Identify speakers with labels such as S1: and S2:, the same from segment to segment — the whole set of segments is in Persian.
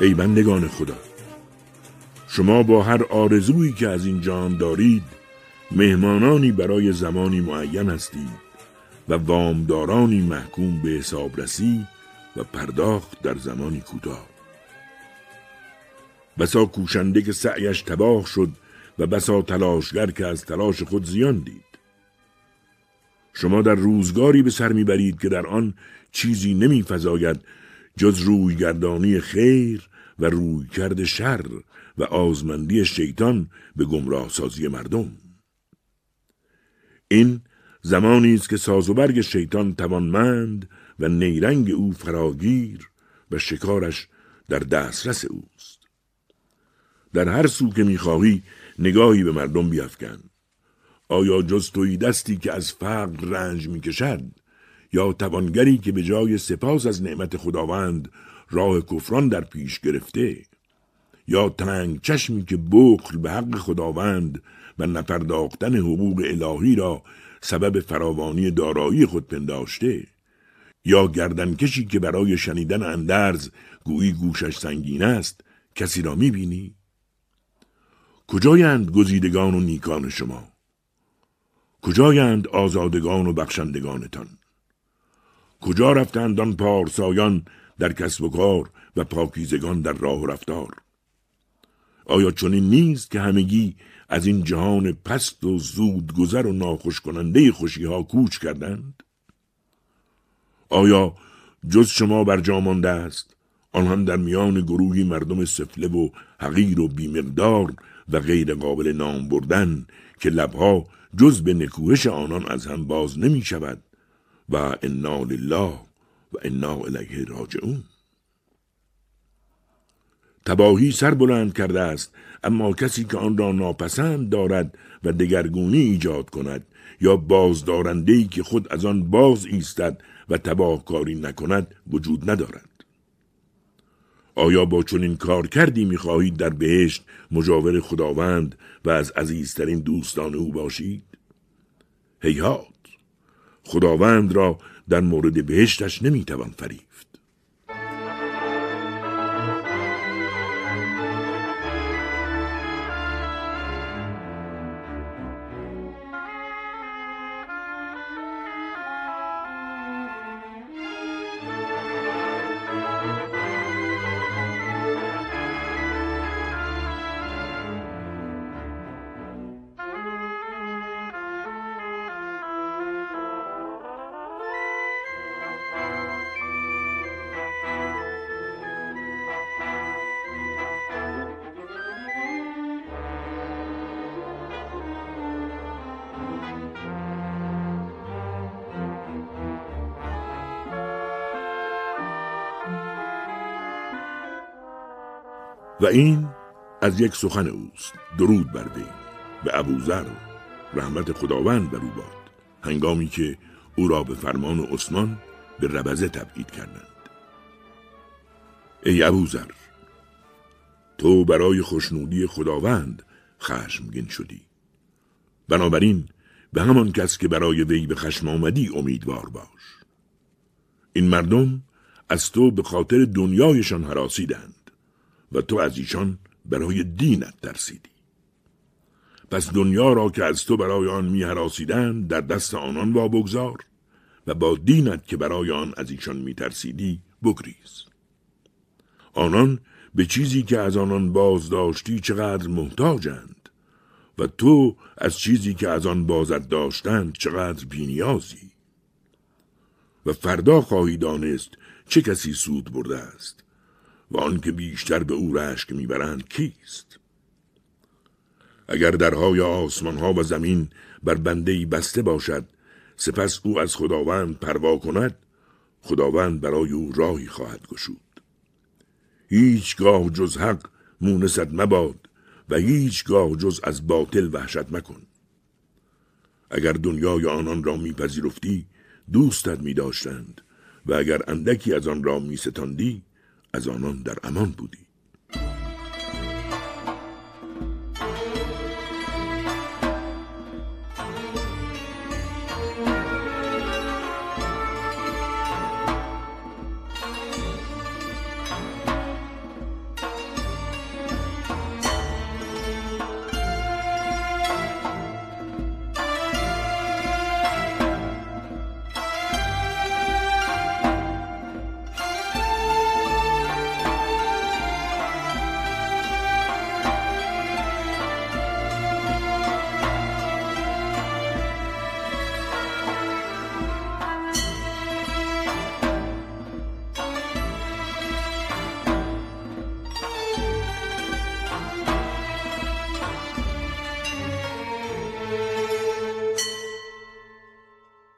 S1: ای بندگان خدا. شما با هر آرزویی که از این جان دارید مهمانانی برای زمانی معین هستید و وامدارانی محکوم به حسابرسی و پرداخت در زمانی کوتاه. بسا کوشنده که سعیش تباه شد و بسا تلاشگر که از تلاش خود زیان دید. شما در روزگاری به سر می‌برید که در آن چیزی نمیفزاید جز رویگردانی خیر و روی کرد شر و آزمندی شیطان به گمراه سازی مردم. این زمانی است که ساز و برگ شیطان توانمند و نیرنگ او فراگیر و شکارش در دسترس اوست. در هر سو که می‌خواهی نگاهی به مردم بیافکن. آیا جز توی دستی که از فقر رنج می‌کشد؟ یا توانگری که به جای سپاس از نعمت خداوند راه کفران در پیش گرفته یا تنگ چشمی که بخل به حق خداوند و نپرداختن حقوق الهی را سبب فراوانی دارایی خود پنداشته یا گردنکشی که برای شنیدن اندرز گویی گوشش سنگین است کسی را می‌بینی؟ کجایند گزیدگان و نیکان شما؟ کجایند آزادگان و بخشندگانتان؟ کجا رفتند آن پارسایان در کسب و کار و پاکیزگان در راه و رفتار؟ آیا چنین نیست که همگی از این جهان پست و زود گذر و ناخوش کننده خوشی ها کوچ کردند؟ آیا جز شما بر مانده است آنها در میان گروهی مردم سفله و حقیر و بیمقدار و غیر قابل نام بردن که لبها جز به نکوهش آنان از هم باز نمی شود و انا لله و انا الیه راجعون تباهی سر بلند کرده است اما کسی که آن را ناپسند دارد و دگرگونی ایجاد کند یا بازدارندهی که خود از آن باز ایستد و تباه کاری نکند وجود ندارد. آیا با چنین کار کردی می‌خواهید در بهشت مجاور خداوند و از عزیزترین دوستان او باشید؟ هیهات خداوند را در مورد بهشتش نمی‌توان فرید و این از یک سخن اوست. درود بر وی. به ابوذر رحمت خداوند بر او باد. هنگامی که او را به فرمان عثمان به ربزه تبعید کردند. ای ابوذر تو برای خوشنودی خداوند خشمگین شدی. بنابراین به همان کس که برای وی به خشم آمدی امیدوار باش. این مردم از تو به خاطر دنیایشان حراسیدند. و تو از ایشان برای دینت ترسیدی. پس دنیا را که از تو برای آن می در دست آنان بگذار و با دینت که برای آن از ایشان می ترسیدی بگریز. آنان به چیزی که از آنان باز داشتی چقدر محتاجند و تو از چیزی که از آن بازد داشتند چقدر بینیازی. و فردا خواهی دانست چه کسی سود برده است. و آن که بیشتر به او رشک می‌برند کیست؟ اگر درهای آسمان ها و زمین بر بنده بسته باشد سپس او از خداوند پروا کند خداوند برای او راهی خواهد گشود. هیچگاه جز حق مونست مباد و هیچگاه جز از باطل وحشت مکن. اگر دنیای آنان را میپذیرفتی دوستت می داشتند و اگر اندکی از آن را می ستاندی از آنان در امان بودی.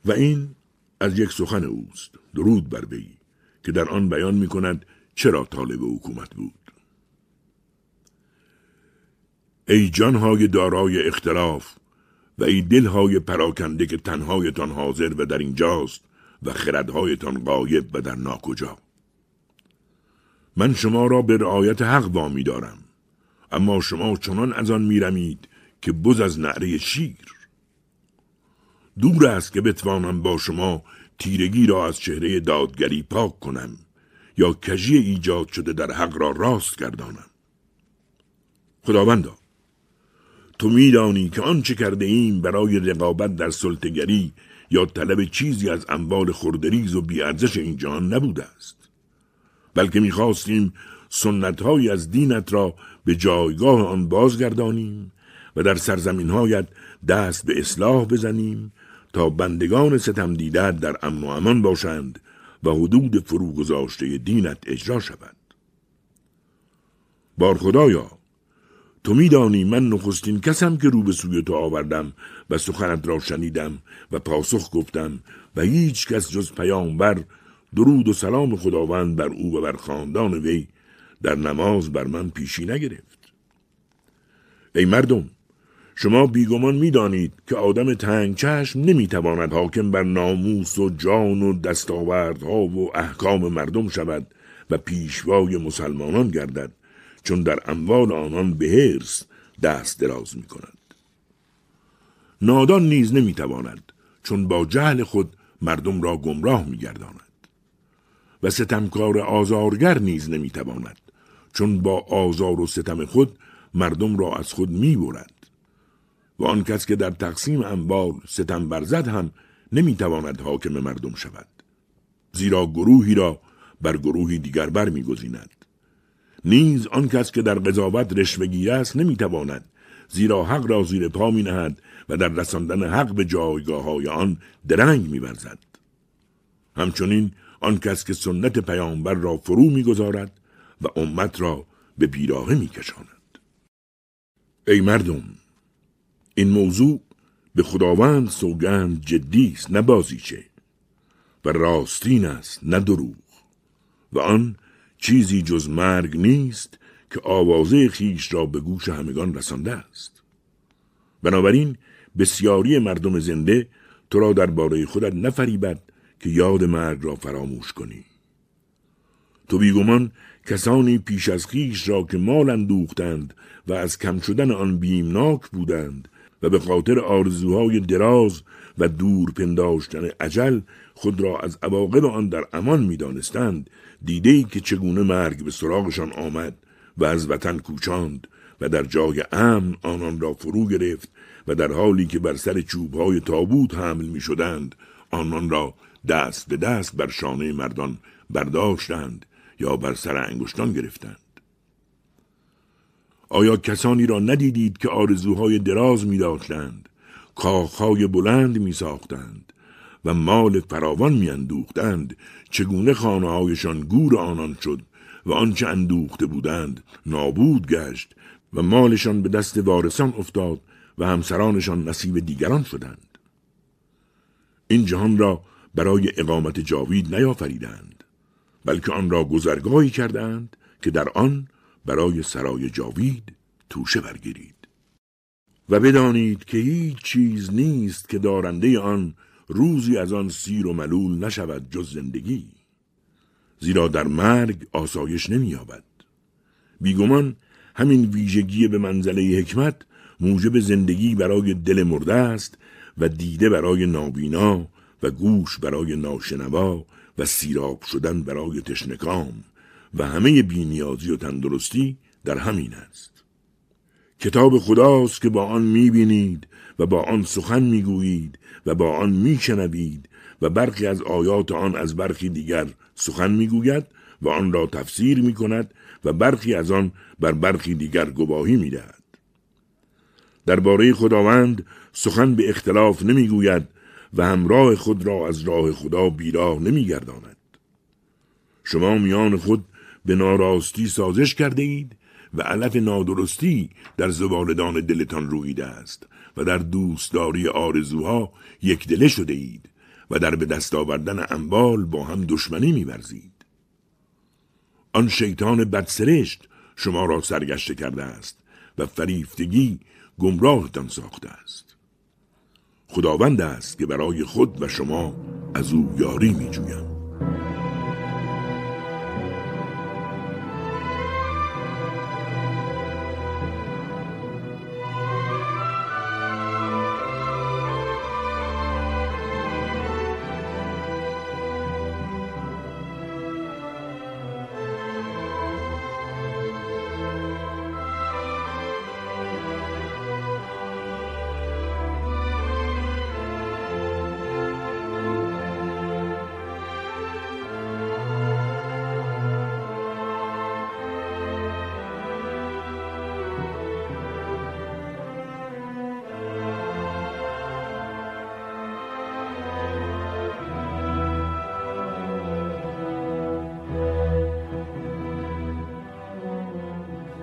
S1: و این از یک سخن اوست. درود بر وی که در آن بیان می کند چرا طالب حکومت بود. ای جانهای دارای اختلاف و ای دلهای پراکنده که تنهایتان حاضر و در اینجاست و خردهایتان غایب و در ناکجا. من شما را به رعایت حق وامی دارم اما شما چنان از آن میرمید که بز از نعره شیر. دور است که بتوانم با شما تیرگی را از چهره دادگری پاک کنم یا کجی ایجاد شده در حق را راست گردانم. خداوندا تو میدانی که آنچه کرده ایم برای رقابت در سلطگری یا طلب چیزی از اموال خوردریز و بیارزش این جهان نبوده است. بلکه می‌خواستیم سنتهایی از دینت را به جایگاه آن بازگردانیم و در سرزمینهایت دست به اصلاح بزنیم تا بندگان ستم دیدت در امن و امان باشند و حدود فرو گذاشته دینت اجرا شود. بار خدایا تو میدانی من نخستین کسم که رو به سوی تو آوردم و سخنت را شنیدم و پاسخ گفتم و هیچ کس جز پیامبر درود و سلام خداوند بر او و بر خاندان وی در نماز بر من پیشی نگرفت. ای مردم شما بیگمان می‌دانید که آدم تنگ چشم نمی‌تواند حاکم بر ناموس و جان و دستاوردها و احکام مردم شود و پیشوای مسلمانان گردد چون در اموال آنان به هرس دست دراز می کند. نادان نیز نمی‌تواند چون با جهل خود مردم را گمراه میگرداند و ستمکار آزارگر نیز نمی‌تواند چون با آزار و ستم خود مردم را از خود می‌برد و آن کس که در تقسیم انبار ستم برزد هم نمی‌تواند حاکم مردم شود. زیرا گروهی را بر گروهی دیگر بر میگزیند. نیز آن کس که در قضاوت رشوهگیر است نمی‌تواند زیرا حق را زیر پا می نهد و در رساندن حق به جایگاه های آن درنگ میورزد. همچنین آن کس که سنت پیامبر را فرو می‌گذارد و امت را به بیراهه میکشاند. ای مردم این موضوع به خداوند سوگند جدی است نه بازیچه و راستین است نه دروغ. و آن چیزی جز مرگ نیست که آوازه خیش را به گوش همگان رسانده است. بنابراین بسیاری مردم زنده تو را درباره خودت نفریبد که یاد مرگ را فراموش کنی. تو بیگمان کسانی پیش از خیش را که مال اندوختند و از کم شدن آن بیمناک بودند و به خاطر آرزوهای دراز و دور پنداشتن عجل خود را از عواقب آن در امان می دانستند دیده که چگونه مرگ به سراغشان آمد و از وطن کوچاند و در جای امن آنان را فرو گرفت و در حالی که بر سر چوبهای تابوت حمل می شدند آنان را دست به دست بر شانه مردان برداشتند یا بر سر انگشتان گرفتند. آیا کسانی را ندیدید که آرزوهای دراز می داشتند کاخهای بلند می ساختند و مال فراوان می اندوختند چگونه خانه هایشان گور آنان شد و آنچه اندوخته بودند نابود گشت و مالشان به دست وارثان افتاد و همسرانشان نصیب دیگران شدند؟ این جهان را برای اقامت جاوید نیافریدند بلکه آن را گذرگاهی کردند که در آن برای سرای جاوید توشه برگیرید. و بدانید که هیچ چیز نیست که دارنده آن روزی از آن سیر و ملول نشود جز زندگی. زیرا در مرگ آسایش نمییابد. بیگمان همین ویژگی به منزله حکمت موجب زندگی برای دل مرده است و دیده برای نابینا و گوش برای ناشنوا و سیراب شدن برای تشنکام و همه بینیازی و تندرستی در همین است. کتاب خداست که با آن می‌بینید و با آن سخن می‌گویید و با آن میشنوید و برخی از آیات آن از برخی دیگر سخن می‌گوید و آن را تفسیر می‌کند و برخی از آن بر برخی دیگر گواهی می‌دهد. درباره خداوند سخن به اختلاف نمی‌گوید و همراه خود را از راه خدا بیراه نمیگرداند. شما میان خود به ناراستی سازش کرده اید و علف نادرستی در زبالدان دلتان رویده است و در دوستداری آرزوها یک دله شده اید و در به دست آوردن انبال با هم دشمنی میورزید آن شیطان بدسرشت شما را سرگشته کرده است و فریفتگی گمراهتان ساخته است خداوند است که برای خود و شما از او یاری می جویم.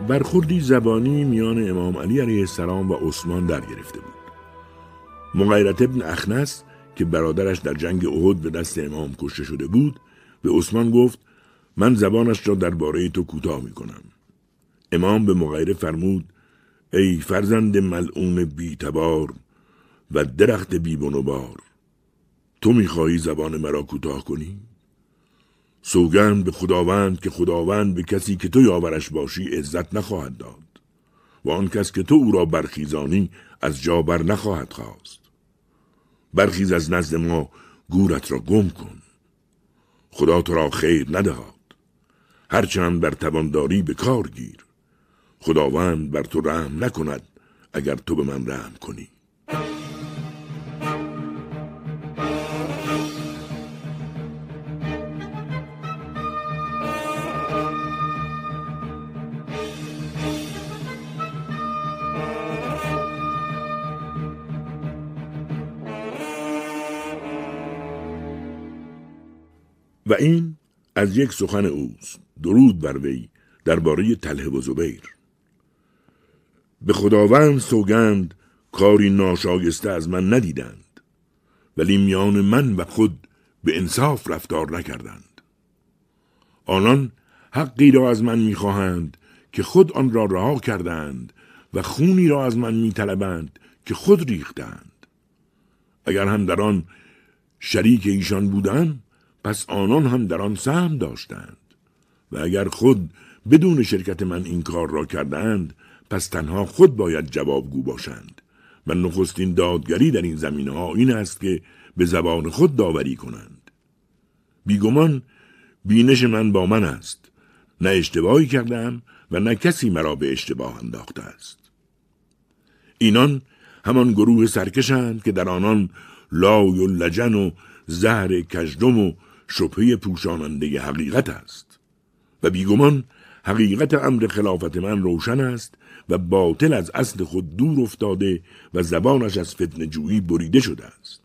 S1: برخوردی زبانی میان امام علی علیه السلام و عثمان در گرفته بود. مغیرت ابن اخنس که برادرش در جنگ احد به دست امام کشته شده بود به عثمان گفت من زبانش را درباره تو کوتاه می کنم. امام به مغیره فرمود ای فرزند ملعون بی تبار و درخت بی بار تو می‌خواهی زبان مرا کوتاه کنی؟ سوگند به خداوند که خداوند به کسی که تو یاورش باشی عزت نخواهد داد و آن کس که تو او را برخیزانی از جا بر نخواهد خواست. برخیز از نزد ما گورت را گم کن. خدا تو را خیر ندهاد. هرچند بر توانداری به کار گیر. خداوند بر تو رحم نکند اگر تو به من رحم کنی. و این از یک سخن اوست. درود بر وی درباره تله و زبیر. به خداوند سوگند کاری ناشایسته از من ندیدند ولی میان من و خود به انصاف رفتار نکردند. آنان حقی را از من می‌خواهند که خود آن را رها کردند و خونی را از من میطلبند که خود ریختند. اگر هم در آن شریک ایشان بودم پس آنان هم در آن سهم داشتند. و اگر خود بدون شرکت من این کار را کردند پس تنها خود باید جوابگو باشند. و نخستین دادگری در این زمینه ها این است که به زبان خود داوری کنند. بیگمان بینش من با من است. نه اشتباهی کردم و نه کسی مرا به اشتباه انداخته است. اینان همان گروه سرکشند که در آنان لای و لجن و زهر کجدم و شبهه پوشاننده حقیقت است و بیگمان حقیقت امر خلافت من روشن است و باطل از اصل خود دور افتاده و زبانش از فتن جویی بریده شده است.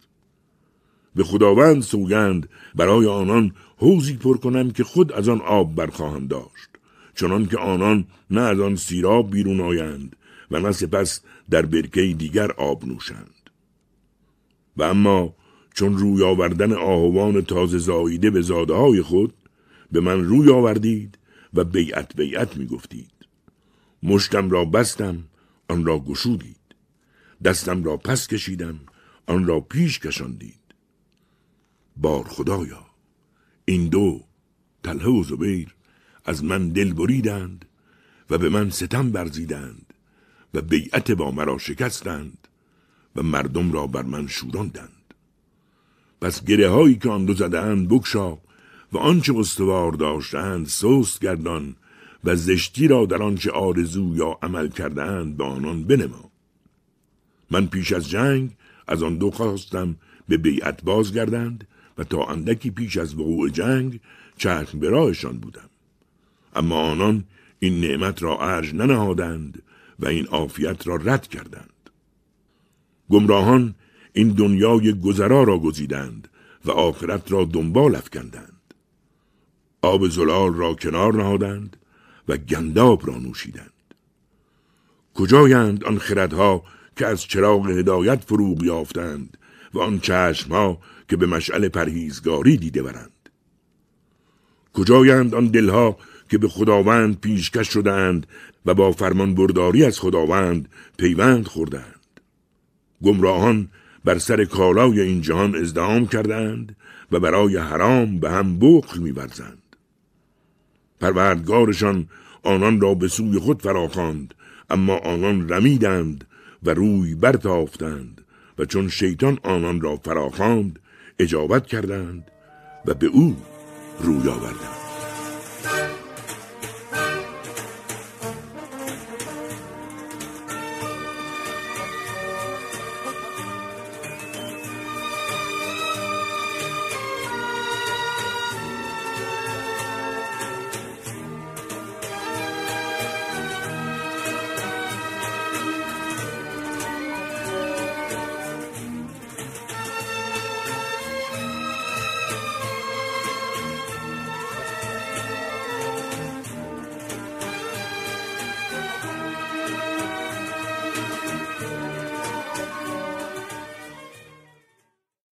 S1: به خداوند سوگند برای آنان حوزی پر کنم که خود از آن آب برخواهند داشت چنان که آنان نه از آن سیراب بیرون آیند و نه سپس در برکه دیگر آب نوشند. و اما چون روی آوردن آهوان تازه زاییده به زاده های خود به من روی آوردید و بیعت بیعت می گفتید مشتم را بستم آن را گشودید. دستم را پس کشیدم آن را پیش کشاندید. بار خدایا این دو تله و زبیر از من دل بریدند و به من ستم برزیدند و بیعت با مرا شکستند و مردم را بر من شوراندند. پس گره هایی که آن دو زدهاند بکشا و آنچه استوار داشتند سوست گردان و زشتی را در آنچه آرزو یا عمل کردهاند به آنان بنما. من پیش از جنگ از آن دو خواستم به بیعت بازگردند و تا اندکی پیش از وقوع جنگ چرخ به راهشان بودم. اما آنان این نعمت را ارج ننهادند و این عافیت را رد کردند. گمراهان این دنیای گذرا را گزیدند و آخرت را دنبال افکندند. آب زلال را کنار نهادند و گنداب را نوشیدند. کجایند آن خردها که از چراغ هدایت فروغ یافتند و آن چشمها که به مشعل پرهیزگاری دیده برند؟ کجایند آن دلها که به خداوند پیشکش شدند و با فرمان برداری از خداوند پیوند خوردند گمراهان بر سر کالای این جهان ازدهام کردند و برای حرام به هم بخل میورزند. پروردگارشان آنان را به سوی خود فراخواند اما آنان رمیدند و روی برتافتند و چون شیطان آنان را فراخواند اجابت کردند و به او روی آوردند.